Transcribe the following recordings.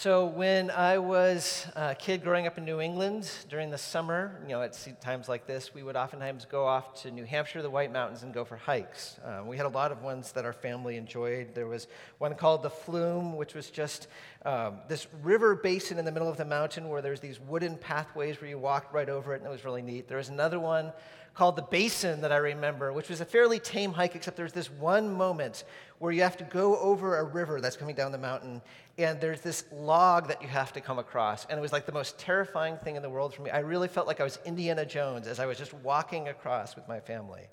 So, when I was a kid growing up in New England during the summer, you know, at times like this, we would oftentimes go off to New Hampshire, the White Mountains, and go for hikes. Uh, we had a lot of ones that our family enjoyed. There was one called the Flume, which was just um, this river basin in the middle of the mountain where there's these wooden pathways where you walked right over it, and it was really neat. There was another one called the Basin that I remember, which was a fairly tame hike, except there's this one moment where you have to go over a river that's coming down the mountain, and there's this log that you have to come across. And it was like the most terrifying thing in the world for me. I really felt like I was Indiana Jones as I was just walking across with my family.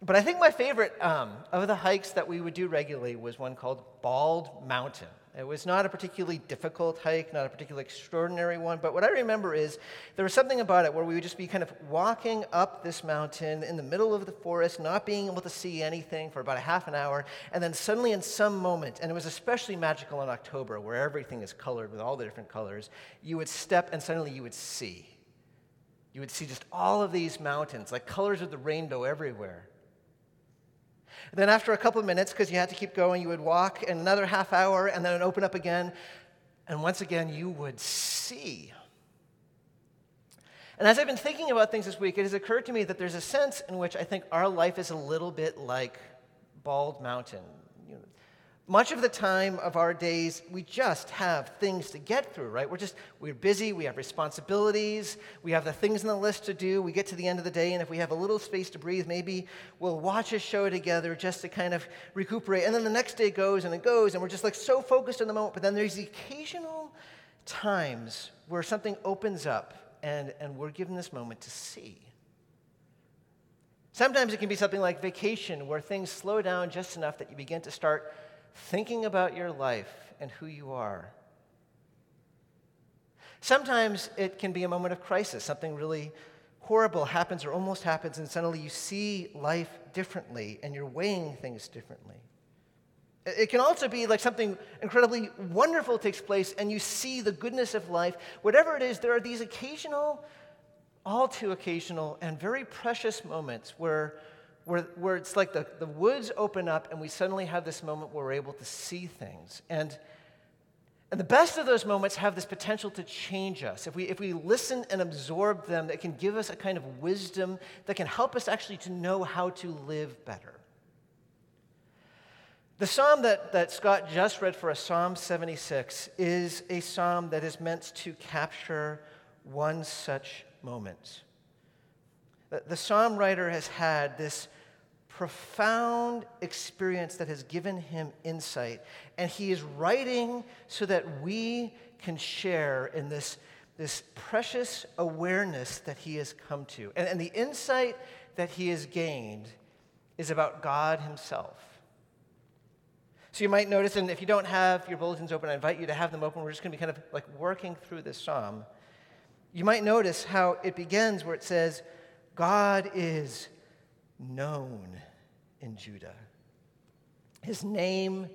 But I think my favorite um, of the hikes that we would do regularly was one called Bald Mountain. It was not a particularly difficult hike, not a particularly extraordinary one, but what I remember is there was something about it where we would just be kind of walking up this mountain in the middle of the forest, not being able to see anything for about a half an hour, and then suddenly in some moment, and it was especially magical in October where everything is colored with all the different colors, you would step and suddenly you would see. You would see just all of these mountains, like colors of the rainbow everywhere. Then, after a couple of minutes, because you had to keep going, you would walk and another half hour and then it open up again. And once again, you would see. And as I've been thinking about things this week, it has occurred to me that there's a sense in which I think our life is a little bit like Bald Mountain. Much of the time of our days, we just have things to get through, right? We're just, we're busy, we have responsibilities, we have the things on the list to do. We get to the end of the day, and if we have a little space to breathe, maybe we'll watch a show together just to kind of recuperate. And then the next day goes and it goes, and we're just like so focused in the moment. But then there's the occasional times where something opens up, and, and we're given this moment to see. Sometimes it can be something like vacation, where things slow down just enough that you begin to start thinking about your life and who you are. Sometimes it can be a moment of crisis. Something really horrible happens or almost happens, and suddenly you see life differently and you're weighing things differently. It can also be like something incredibly wonderful takes place and you see the goodness of life. Whatever it is, there are these occasional, all too occasional, and very precious moments where where, where it's like the, the woods open up and we suddenly have this moment where we're able to see things. And, and the best of those moments have this potential to change us. If we, if we listen and absorb them, that can give us a kind of wisdom that can help us actually to know how to live better. The psalm that, that Scott just read for us, Psalm 76, is a psalm that is meant to capture one such moment. The, the psalm writer has had this profound experience that has given him insight. And he is writing so that we can share in this, this precious awareness that he has come to. And, and the insight that he has gained is about God himself. So you might notice, and if you don't have your bulletins open, I invite you to have them open. We're just going to be kind of like working through this psalm. You might notice how it begins where it says, God is known in Judah. His name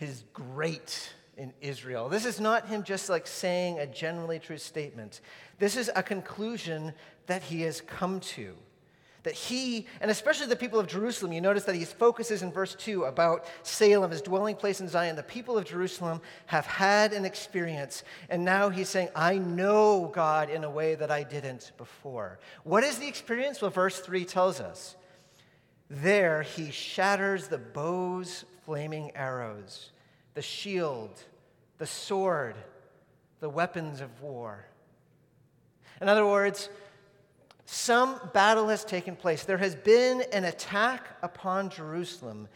is great in Israel. This is not him just like saying a generally true statement. This is a conclusion that he has come to. That he, and especially the people of Jerusalem, you notice that he focuses in verse 2 about Salem, his dwelling place in Zion. The people of Jerusalem have had an experience, and now he's saying, I know God in a way that I didn't before. What is the experience? Well, verse 3 tells us there he shatters the bow's flaming arrows, the shield, the sword, the weapons of war. In other words, some battle has taken place. There has been an attack upon Jerusalem,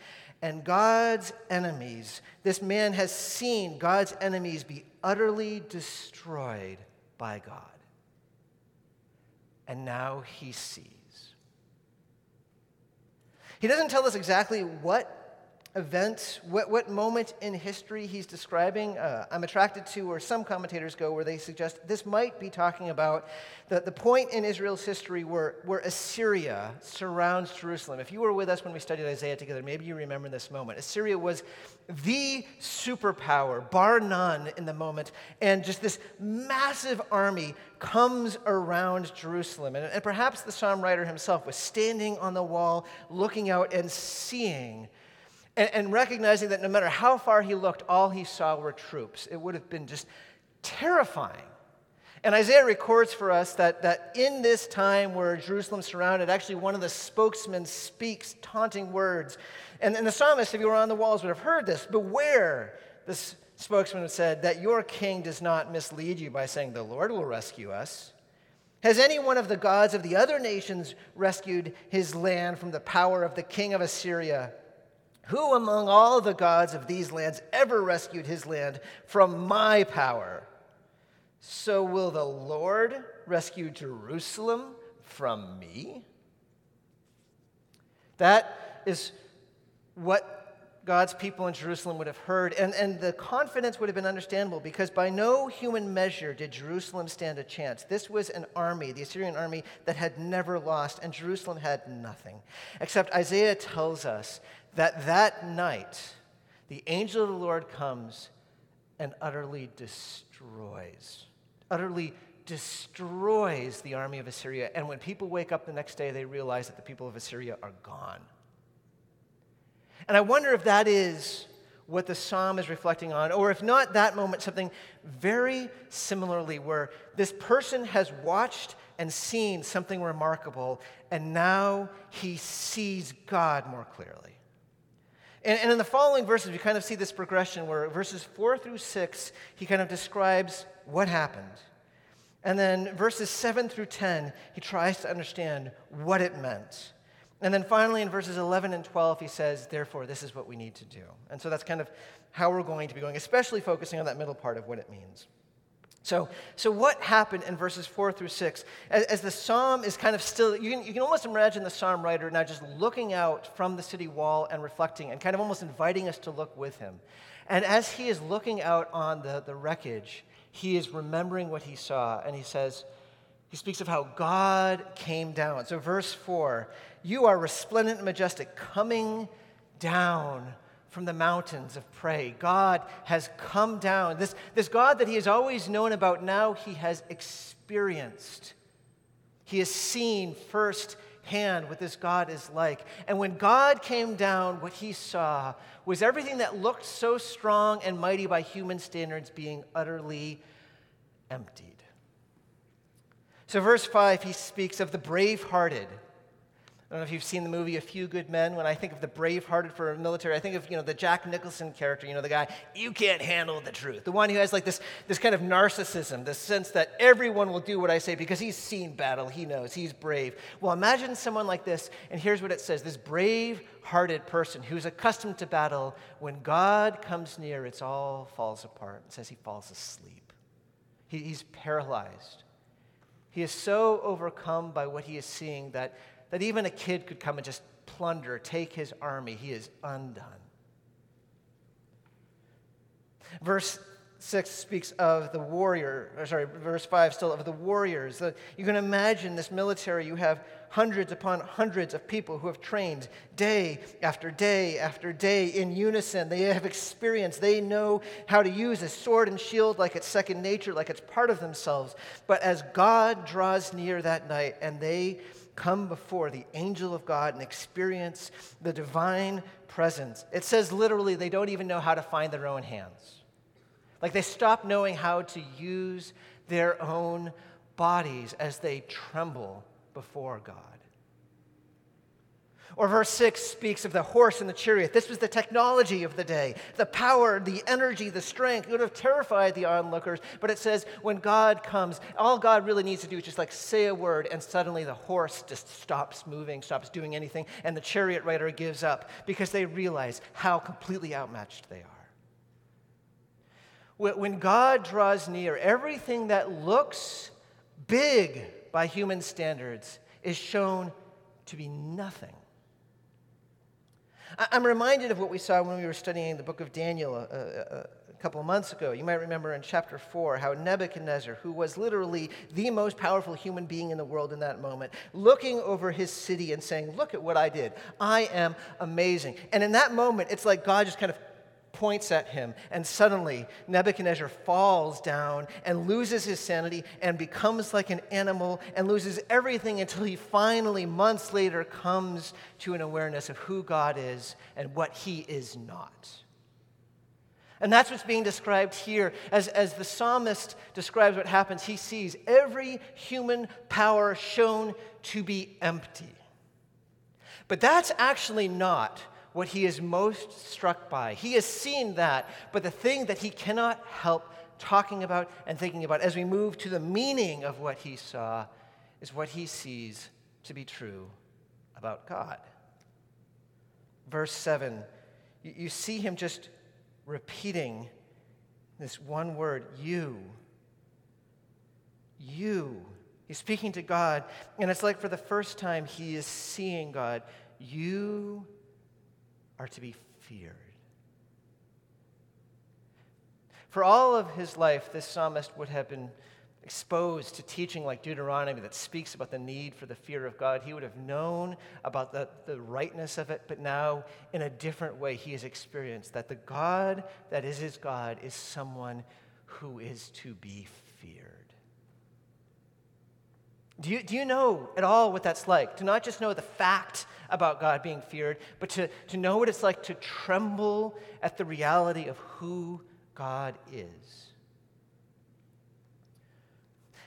and God's enemies, this man has seen God's enemies be utterly destroyed by God. And now he sees. He doesn't tell us exactly what event, what, what moment in history he's describing. Uh, I'm attracted to where some commentators go, where they suggest this might be talking about the, the point in Israel's history where, where Assyria surrounds Jerusalem. If you were with us when we studied Isaiah together, maybe you remember this moment. Assyria was the superpower, bar none, in the moment, and just this massive army comes around Jerusalem. And, and perhaps the psalm writer himself was standing on the wall, looking out and seeing and, and recognizing that no matter how far he looked, all he saw were troops. It would have been just terrifying. And Isaiah records for us that, that in this time where Jerusalem surrounded, actually one of the spokesmen speaks taunting words. And, and the psalmist, if you were on the walls, would have heard this Beware, this spokesman said, that your king does not mislead you by saying, The Lord will rescue us. Has any one of the gods of the other nations rescued his land from the power of the king of Assyria? Who among all the gods of these lands ever rescued his land from my power? So will the Lord rescue Jerusalem from me? That is what God's people in Jerusalem would have heard. And, and the confidence would have been understandable because by no human measure did Jerusalem stand a chance. This was an army, the Assyrian army, that had never lost, and Jerusalem had nothing. Except Isaiah tells us that that night, the angel of the Lord comes and utterly destroys, utterly destroys the army of Assyria. And when people wake up the next day, they realize that the people of Assyria are gone. And I wonder if that is what the psalm is reflecting on, or if not that moment, something very similarly where this person has watched and seen something remarkable, and now he sees God more clearly. And, and in the following verses, we kind of see this progression where verses four through six, he kind of describes what happened. And then verses seven through 10, he tries to understand what it meant. And then finally, in verses 11 and 12, he says, Therefore, this is what we need to do. And so that's kind of how we're going to be going, especially focusing on that middle part of what it means. So, so what happened in verses 4 through 6? As, as the psalm is kind of still, you can, you can almost imagine the psalm writer now just looking out from the city wall and reflecting and kind of almost inviting us to look with him. And as he is looking out on the, the wreckage, he is remembering what he saw, and he says, he speaks of how God came down. So, verse 4 You are resplendent and majestic, coming down from the mountains of prey. God has come down. This, this God that he has always known about, now he has experienced. He has seen firsthand what this God is like. And when God came down, what he saw was everything that looked so strong and mighty by human standards being utterly emptied. So, verse 5, he speaks of the brave hearted. I don't know if you've seen the movie A Few Good Men. When I think of the brave-hearted for a military, I think of, you know, the Jack Nicholson character, you know, the guy, you can't handle the truth. The one who has like this, this kind of narcissism, this sense that everyone will do what I say because he's seen battle, he knows, he's brave. Well, imagine someone like this, and here's what it says. This brave-hearted person who's accustomed to battle, when God comes near, it's all falls apart. It says he falls asleep. He, he's paralyzed. He is so overcome by what he is seeing that, that even a kid could come and just plunder, take his army. He is undone. Verse 6 speaks of the warrior, sorry, verse 5 still of the warriors. You can imagine this military, you have hundreds upon hundreds of people who have trained day after day after day in unison. They have experience. They know how to use a sword and shield like it's second nature, like it's part of themselves. But as God draws near that night and they come before the angel of God and experience the divine presence, it says literally they don't even know how to find their own hands. Like they stop knowing how to use their own bodies as they tremble before God. Or verse 6 speaks of the horse and the chariot. This was the technology of the day, the power, the energy, the strength. It would have terrified the onlookers. But it says when God comes, all God really needs to do is just like say a word, and suddenly the horse just stops moving, stops doing anything, and the chariot rider gives up because they realize how completely outmatched they are. When God draws near, everything that looks big by human standards is shown to be nothing. I'm reminded of what we saw when we were studying the book of Daniel a, a, a, couple of months ago. You might remember in chapter 4 how Nebuchadnezzar, who was literally the most powerful human being in the world in that moment, looking over his city and saying, Look at what I did. I am amazing. And in that moment, it's like God just kind of points at him, and suddenly Nebuchadnezzar falls down and loses his sanity and becomes like an animal and loses everything until he finally, months later, comes to an awareness of who God is and what he is not. And that's what's being described here. As, as the psalmist describes what happens, he sees every human power shown to be empty. But that's actually not what he is most struck by. He has seen that, but the thing that he cannot help talking about and thinking about as we move to the meaning of what he saw is what he sees to be true about God. Verse 7, you see him just repeating this one word, you. You. He's speaking to God, and it's like for the first time he is seeing God. You are to be feared. For all of his life, this psalmist would have been exposed to teaching like Deuteronomy that speaks about the need for the fear of God. He would have known about the, the rightness of it, but now in a different way, he has experienced that the God that is his God is someone who is to be feared. Do you, do you know at all what that's like? To not just know the fact about God being feared, but to, to know what it's like to tremble at the reality of who God is.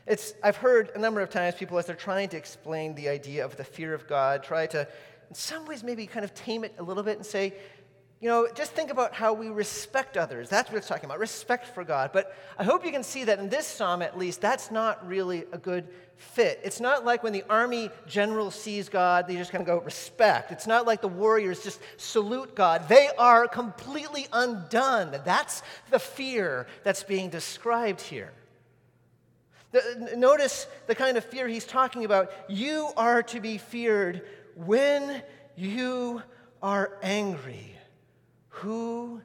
It's, I've heard a number of times people, as they're trying to explain the idea of the fear of God, try to, in some ways, maybe kind of tame it a little bit and say, you know, just think about how we respect others. That's what it's talking about respect for God. But I hope you can see that in this psalm, at least, that's not really a good fit. It's not like when the army general sees God, they just kind of go, respect. It's not like the warriors just salute God. They are completely undone. That's the fear that's being described here. The, notice the kind of fear he's talking about. You are to be feared when you are angry. Who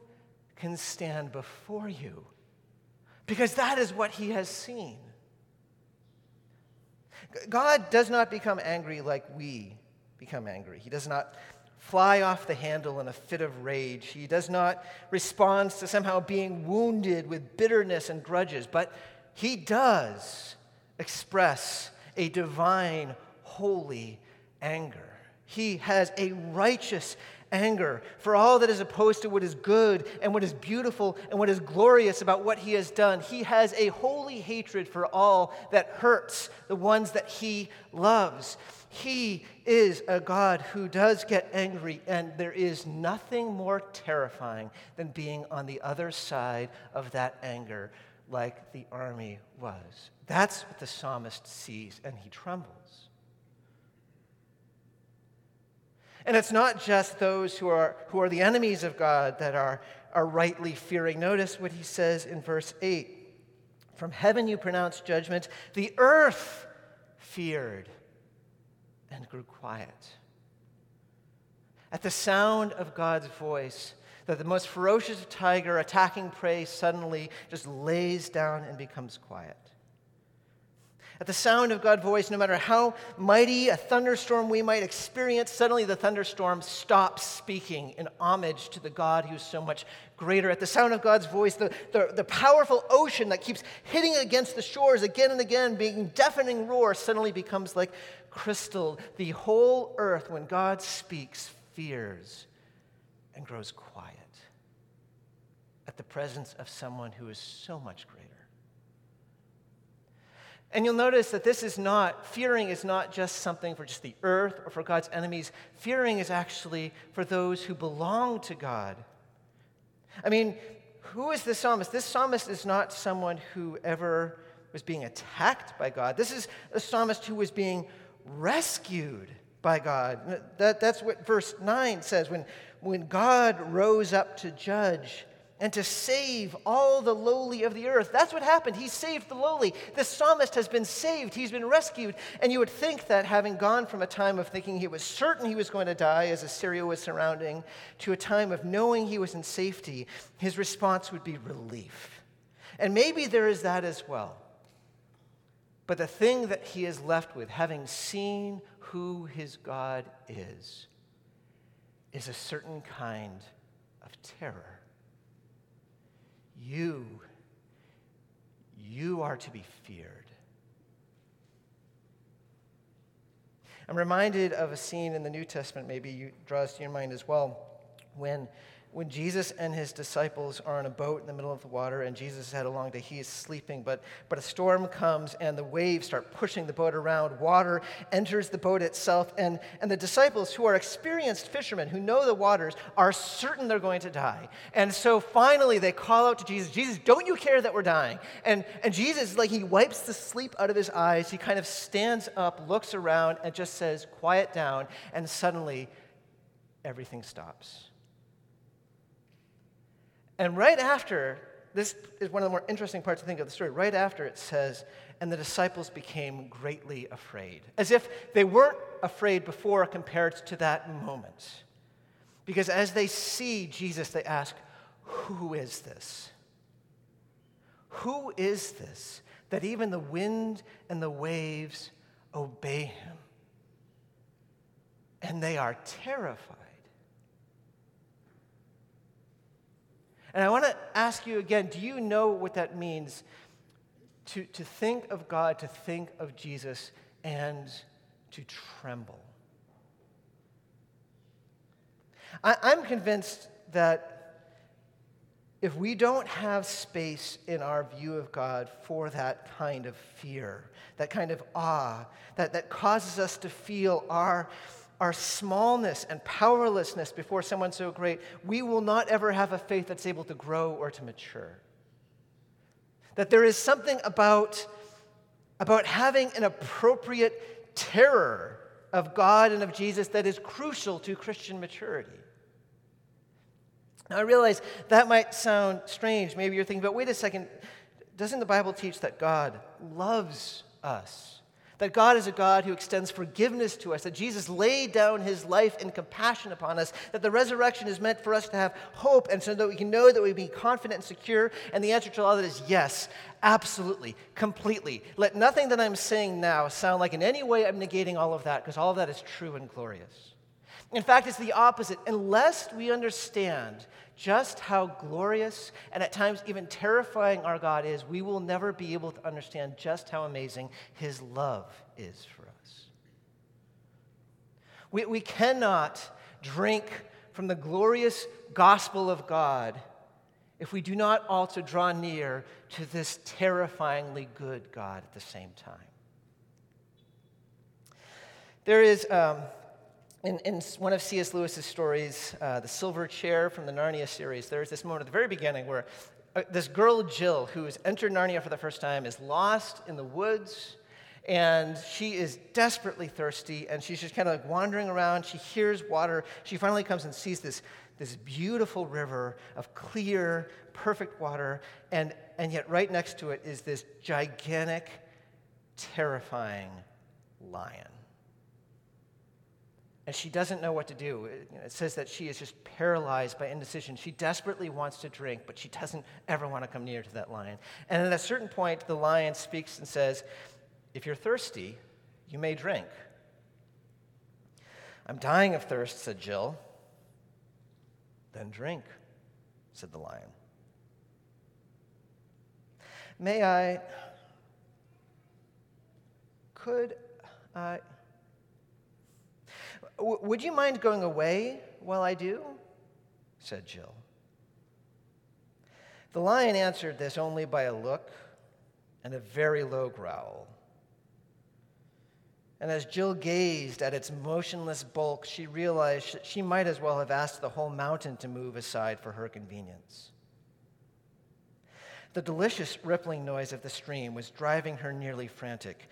can stand before you? Because that is what he has seen. God does not become angry like we become angry. He does not fly off the handle in a fit of rage. He does not respond to somehow being wounded with bitterness and grudges, but he does express a divine, holy anger. He has a righteous anger for all that is opposed to what is good and what is beautiful and what is glorious about what he has done. He has a holy hatred for all that hurts the ones that he loves. He is a God who does get angry, and there is nothing more terrifying than being on the other side of that anger like the army was. That's what the psalmist sees, and he trembles. And it's not just those who are, who are the enemies of God that are, are rightly fearing. Notice what he says in verse 8 From heaven you pronounced judgment, the earth feared and grew quiet. At the sound of God's voice, that the most ferocious tiger attacking prey suddenly just lays down and becomes quiet. At the sound of God's voice, no matter how mighty a thunderstorm we might experience, suddenly the thunderstorm stops speaking in homage to the God who's so much greater. At the sound of God's voice, the, the, the powerful ocean that keeps hitting against the shores again and again, being deafening roar, suddenly becomes like crystal. The whole earth, when God speaks, fears and grows quiet at the presence of someone who is so much greater. And you'll notice that this is not, fearing is not just something for just the earth or for God's enemies. Fearing is actually for those who belong to God. I mean, who is this psalmist? This psalmist is not someone who ever was being attacked by God. This is a psalmist who was being rescued by God. That, that's what verse 9 says. When, when God rose up to judge, and to save all the lowly of the earth. That's what happened. He saved the lowly. The psalmist has been saved, he's been rescued. And you would think that having gone from a time of thinking he was certain he was going to die as Assyria was surrounding to a time of knowing he was in safety, his response would be relief. And maybe there is that as well. But the thing that he is left with, having seen who his God is, is a certain kind of terror. You, you are to be feared. I'm reminded of a scene in the New Testament, maybe you, draws to your mind as well, when when Jesus and his disciples are on a boat in the middle of the water and Jesus had along to he is sleeping, but, but a storm comes and the waves start pushing the boat around. Water enters the boat itself, and, and the disciples, who are experienced fishermen who know the waters, are certain they're going to die. And so finally they call out to Jesus, Jesus, don't you care that we're dying? And, and Jesus, like he wipes the sleep out of his eyes, he kind of stands up, looks around, and just says, Quiet down, and suddenly everything stops. And right after, this is one of the more interesting parts to think of the story. Right after it says, and the disciples became greatly afraid, as if they weren't afraid before compared to that moment. Because as they see Jesus, they ask, Who is this? Who is this that even the wind and the waves obey him? And they are terrified. And I want to ask you again do you know what that means to, to think of God, to think of Jesus, and to tremble? I, I'm convinced that if we don't have space in our view of God for that kind of fear, that kind of awe, that, that causes us to feel our our smallness and powerlessness before someone so great, we will not ever have a faith that's able to grow or to mature. That there is something about, about having an appropriate terror of God and of Jesus that is crucial to Christian maturity. Now, I realize that might sound strange. Maybe you're thinking, but wait a second, doesn't the Bible teach that God loves us? That God is a God who extends forgiveness to us, that Jesus laid down his life in compassion upon us, that the resurrection is meant for us to have hope, and so that we can know that we be confident and secure. And the answer to all of that is yes, absolutely, completely. Let nothing that I'm saying now sound like in any way I'm negating all of that, because all of that is true and glorious. In fact, it's the opposite. Unless we understand just how glorious and at times even terrifying our God is, we will never be able to understand just how amazing His love is for us. We, we cannot drink from the glorious gospel of God if we do not also draw near to this terrifyingly good God at the same time. There is. Um, in, in one of C.S. Lewis's stories, uh, The Silver Chair from the Narnia series, there's this moment at the very beginning where uh, this girl, Jill, who has entered Narnia for the first time, is lost in the woods and she is desperately thirsty and she's just kind of like wandering around. She hears water. She finally comes and sees this, this beautiful river of clear, perfect water, and, and yet right next to it is this gigantic, terrifying lion and she doesn't know what to do. It says that she is just paralyzed by indecision. She desperately wants to drink, but she doesn't ever want to come near to that lion. And at a certain point, the lion speaks and says, If you're thirsty, you may drink. I'm dying of thirst, said Jill. Then drink, said the lion. May I, could I, would you mind going away while I do? said Jill. The lion answered this only by a look and a very low growl. And as Jill gazed at its motionless bulk, she realized that she might as well have asked the whole mountain to move aside for her convenience. The delicious rippling noise of the stream was driving her nearly frantic.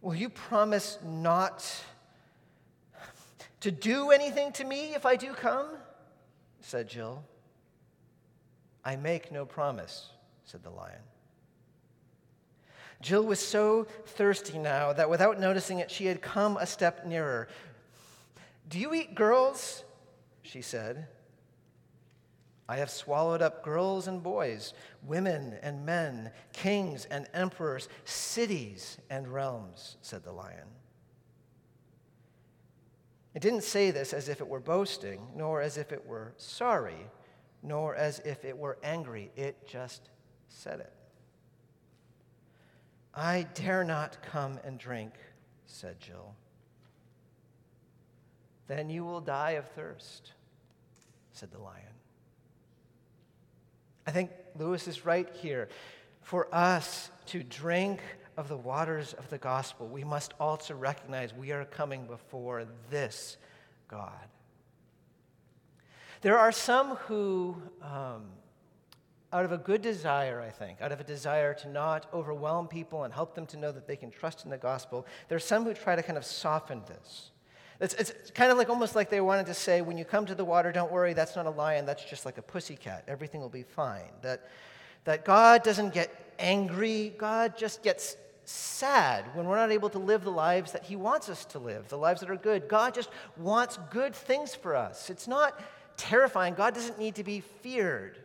Will you promise not to do anything to me if I do come? said Jill. I make no promise, said the lion. Jill was so thirsty now that without noticing it, she had come a step nearer. Do you eat girls? she said. I have swallowed up girls and boys, women and men, kings and emperors, cities and realms, said the lion. It didn't say this as if it were boasting, nor as if it were sorry, nor as if it were angry. It just said it. I dare not come and drink, said Jill. Then you will die of thirst, said the lion. I think Lewis is right here. For us to drink of the waters of the gospel, we must also recognize we are coming before this God. There are some who, um, out of a good desire, I think, out of a desire to not overwhelm people and help them to know that they can trust in the gospel, there are some who try to kind of soften this. It's, it's kind of like almost like they wanted to say, when you come to the water, don't worry, that's not a lion, that's just like a pussycat. Everything will be fine. That, that God doesn't get angry, God just gets sad when we're not able to live the lives that He wants us to live, the lives that are good. God just wants good things for us. It's not terrifying. God doesn't need to be feared.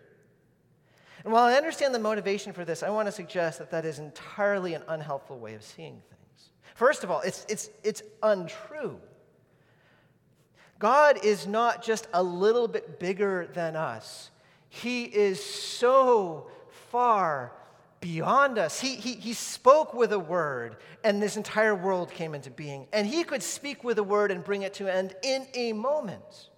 And while I understand the motivation for this, I want to suggest that that is entirely an unhelpful way of seeing things. First of all, it's, it's, it's untrue. God is not just a little bit bigger than us, He is so far beyond us. He, he, he spoke with a word, and this entire world came into being. And He could speak with a word and bring it to an end in a moment.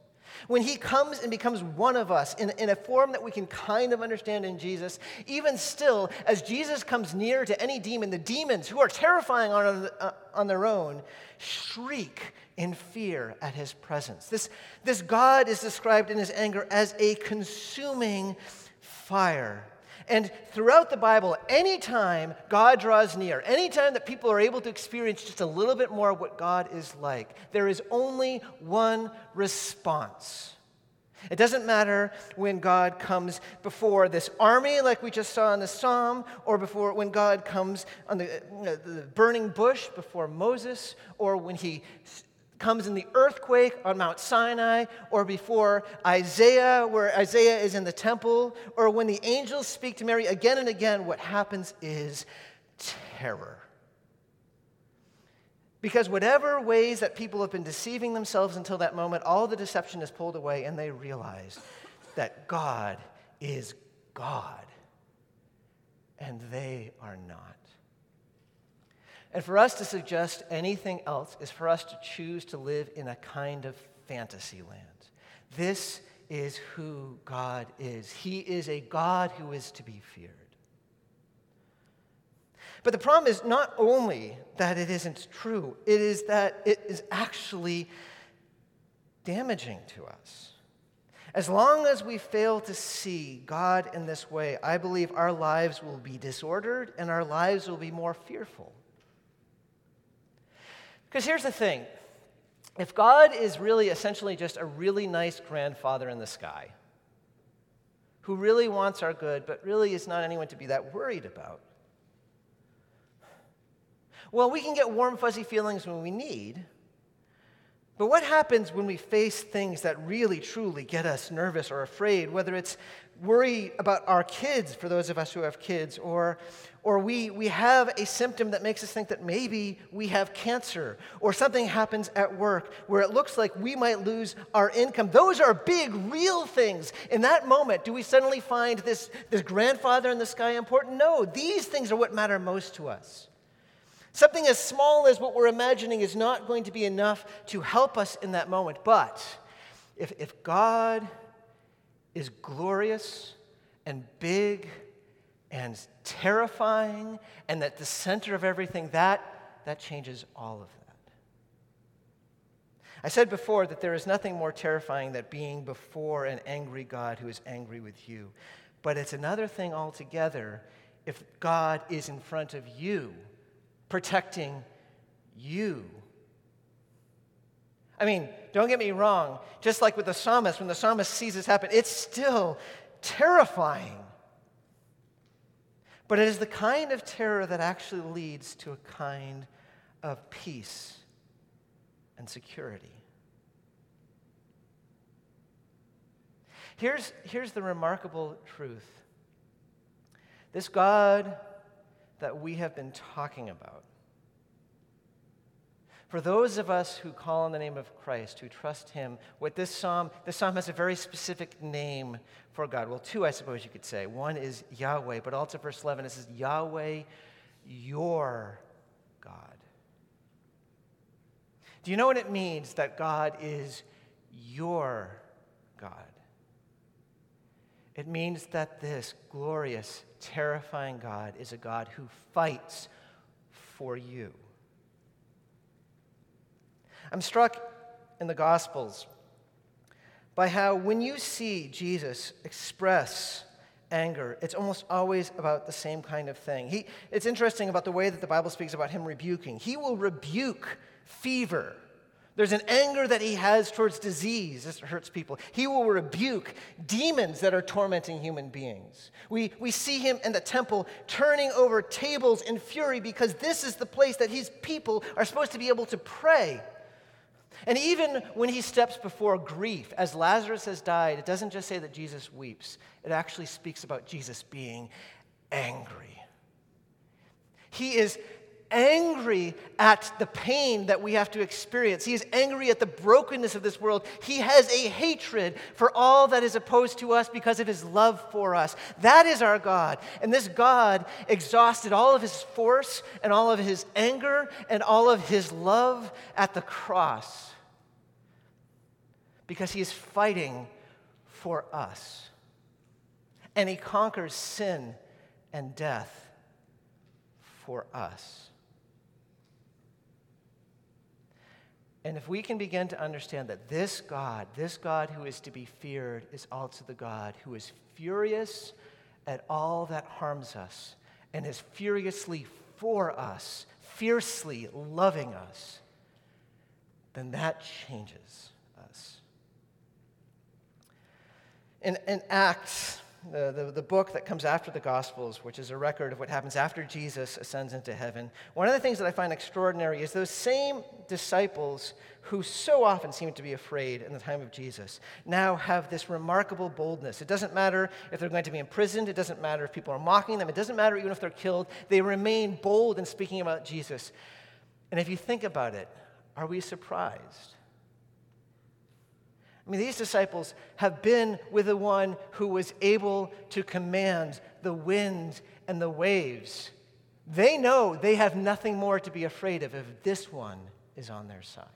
When he comes and becomes one of us in, in a form that we can kind of understand in Jesus, even still, as Jesus comes near to any demon, the demons who are terrifying on, uh, on their own shriek in fear at his presence. This, this God is described in his anger as a consuming fire. And throughout the Bible, anytime God draws near, anytime that people are able to experience just a little bit more what God is like, there is only one response. It doesn't matter when God comes before this army, like we just saw in the psalm, or before when God comes on the, you know, the burning bush before Moses, or when he comes in the earthquake on Mount Sinai, or before Isaiah, where Isaiah is in the temple, or when the angels speak to Mary again and again, what happens is terror. Because whatever ways that people have been deceiving themselves until that moment, all the deception is pulled away and they realize that God is God and they are not. And for us to suggest anything else is for us to choose to live in a kind of fantasy land. This is who God is. He is a God who is to be feared. But the problem is not only that it isn't true, it is that it is actually damaging to us. As long as we fail to see God in this way, I believe our lives will be disordered and our lives will be more fearful. Because here's the thing if God is really essentially just a really nice grandfather in the sky, who really wants our good, but really is not anyone to be that worried about, well, we can get warm, fuzzy feelings when we need. But what happens when we face things that really, truly get us nervous or afraid, whether it's worry about our kids, for those of us who have kids, or, or we, we have a symptom that makes us think that maybe we have cancer, or something happens at work where it looks like we might lose our income. Those are big, real things. In that moment, do we suddenly find this, this grandfather in the sky important? No, these things are what matter most to us. Something as small as what we're imagining is not going to be enough to help us in that moment. But if, if God is glorious and big and terrifying and at the center of everything, that, that changes all of that. I said before that there is nothing more terrifying than being before an angry God who is angry with you. But it's another thing altogether if God is in front of you, protecting you I mean, don't get me wrong, just like with the psalmist, when the psalmist sees this happen, it's still terrifying. But it is the kind of terror that actually leads to a kind of peace and security. Here's, here's the remarkable truth this God that we have been talking about For those of us who call on the name of Christ, who trust him, what this psalm, this psalm has a very specific name for God. Well, two, I suppose you could say. One is Yahweh, but also verse 11, it says, Yahweh, your God. Do you know what it means that God is your God? It means that this glorious, terrifying God is a God who fights for you. I'm struck in the Gospels by how when you see Jesus express anger, it's almost always about the same kind of thing. He, it's interesting about the way that the Bible speaks about him rebuking. He will rebuke fever. There's an anger that he has towards disease that hurts people. He will rebuke demons that are tormenting human beings. We, we see him in the temple turning over tables in fury because this is the place that his people are supposed to be able to pray. And even when he steps before grief, as Lazarus has died, it doesn't just say that Jesus weeps, it actually speaks about Jesus being angry. He is angry at the pain that we have to experience. He is angry at the brokenness of this world. He has a hatred for all that is opposed to us because of his love for us. That is our God. And this God exhausted all of his force and all of his anger and all of his love at the cross because he is fighting for us. And he conquers sin and death for us. And if we can begin to understand that this God, this God who is to be feared, is also the God who is furious at all that harms us and is furiously for us, fiercely loving us, then that changes us. In, in Acts, the, the, the, book that comes after the Gospels, which is a record of what happens after Jesus ascends into heaven, one of the things that I find extraordinary is those same disciples who so often seemed to be afraid in the time of Jesus now have this remarkable boldness. It doesn't matter if they're going to be imprisoned, it doesn't matter if people are mocking them, it doesn't matter even if they're killed. They remain bold in speaking about Jesus. And if you think about it, are we surprised? I mean, these disciples have been with the one who was able to command the wind and the waves. They know they have nothing more to be afraid of if this one is on their side.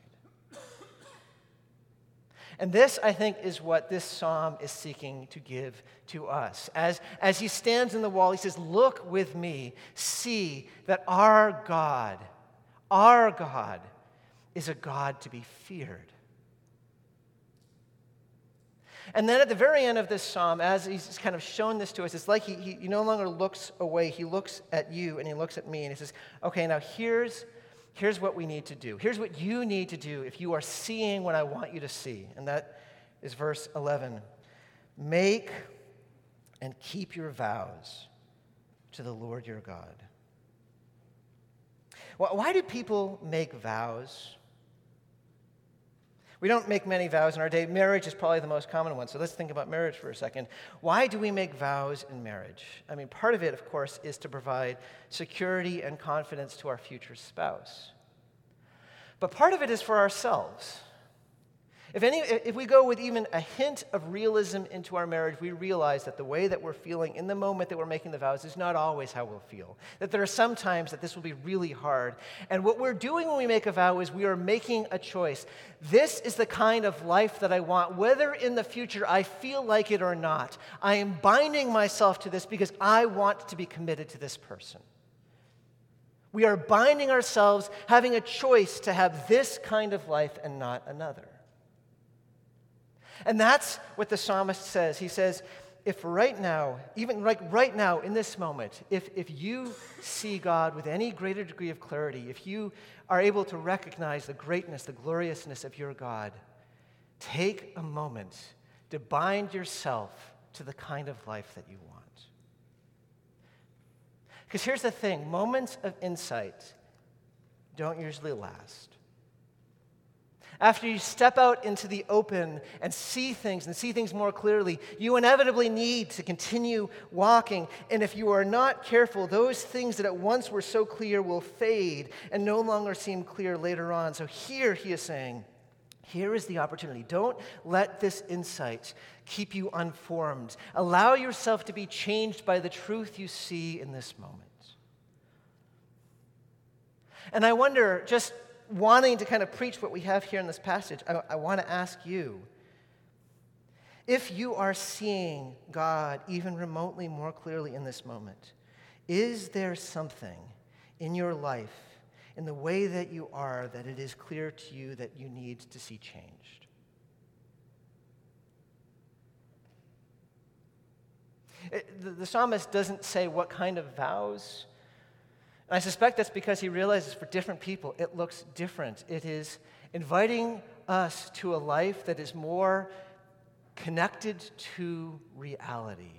And this, I think, is what this psalm is seeking to give to us. As, as he stands in the wall, he says, Look with me, see that our God, our God, is a God to be feared. And then at the very end of this psalm, as he's kind of shown this to us, it's like he, he, he, no longer looks away. He looks at you and he looks at me and he says, okay, now here's, here's what we need to do. Here's what you need to do if you are seeing what I want you to see. And that is verse 11 Make and keep your vows to the Lord your God. Why do people make vows? We don't make many vows in our day. Marriage is probably the most common one. So let's think about marriage for a second. Why do we make vows in marriage? I mean, part of it, of course, is to provide security and confidence to our future spouse. But part of it is for ourselves. If, any, if we go with even a hint of realism into our marriage, we realize that the way that we're feeling in the moment that we're making the vows is not always how we'll feel. That there are some times that this will be really hard. And what we're doing when we make a vow is we are making a choice. This is the kind of life that I want, whether in the future I feel like it or not. I am binding myself to this because I want to be committed to this person. We are binding ourselves, having a choice to have this kind of life and not another. And that's what the psalmist says. He says, if right now, even like right now in this moment, if, if you see God with any greater degree of clarity, if you are able to recognize the greatness, the gloriousness of your God, take a moment to bind yourself to the kind of life that you want. Because here's the thing moments of insight don't usually last. After you step out into the open and see things and see things more clearly, you inevitably need to continue walking. And if you are not careful, those things that at once were so clear will fade and no longer seem clear later on. So here he is saying, here is the opportunity. Don't let this insight keep you unformed. Allow yourself to be changed by the truth you see in this moment. And I wonder, just wanting to kind of preach what we have here in this passage, I, I want to ask you if you are seeing God even remotely more clearly in this moment, is there something in your life, in the way that you are, that it is clear to you that you need to see changed? It, the, the psalmist doesn't say what kind of vows I suspect that's because he realizes for different people it looks different. It is inviting us to a life that is more connected to reality.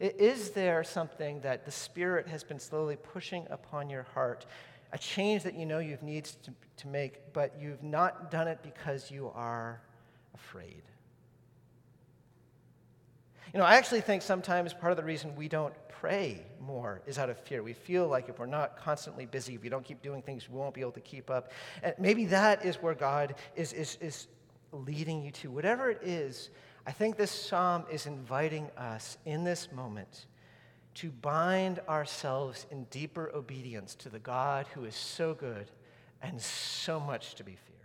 Is there something that the Spirit has been slowly pushing upon your heart? A change that you know you've needed to, to make, but you've not done it because you are afraid. You know, I actually think sometimes part of the reason we don't pray more is out of fear. We feel like if we're not constantly busy, if we don't keep doing things, we won't be able to keep up. And maybe that is where God is, is, is leading you to. Whatever it is, I think this psalm is inviting us in this moment to bind ourselves in deeper obedience to the God who is so good and so much to be feared.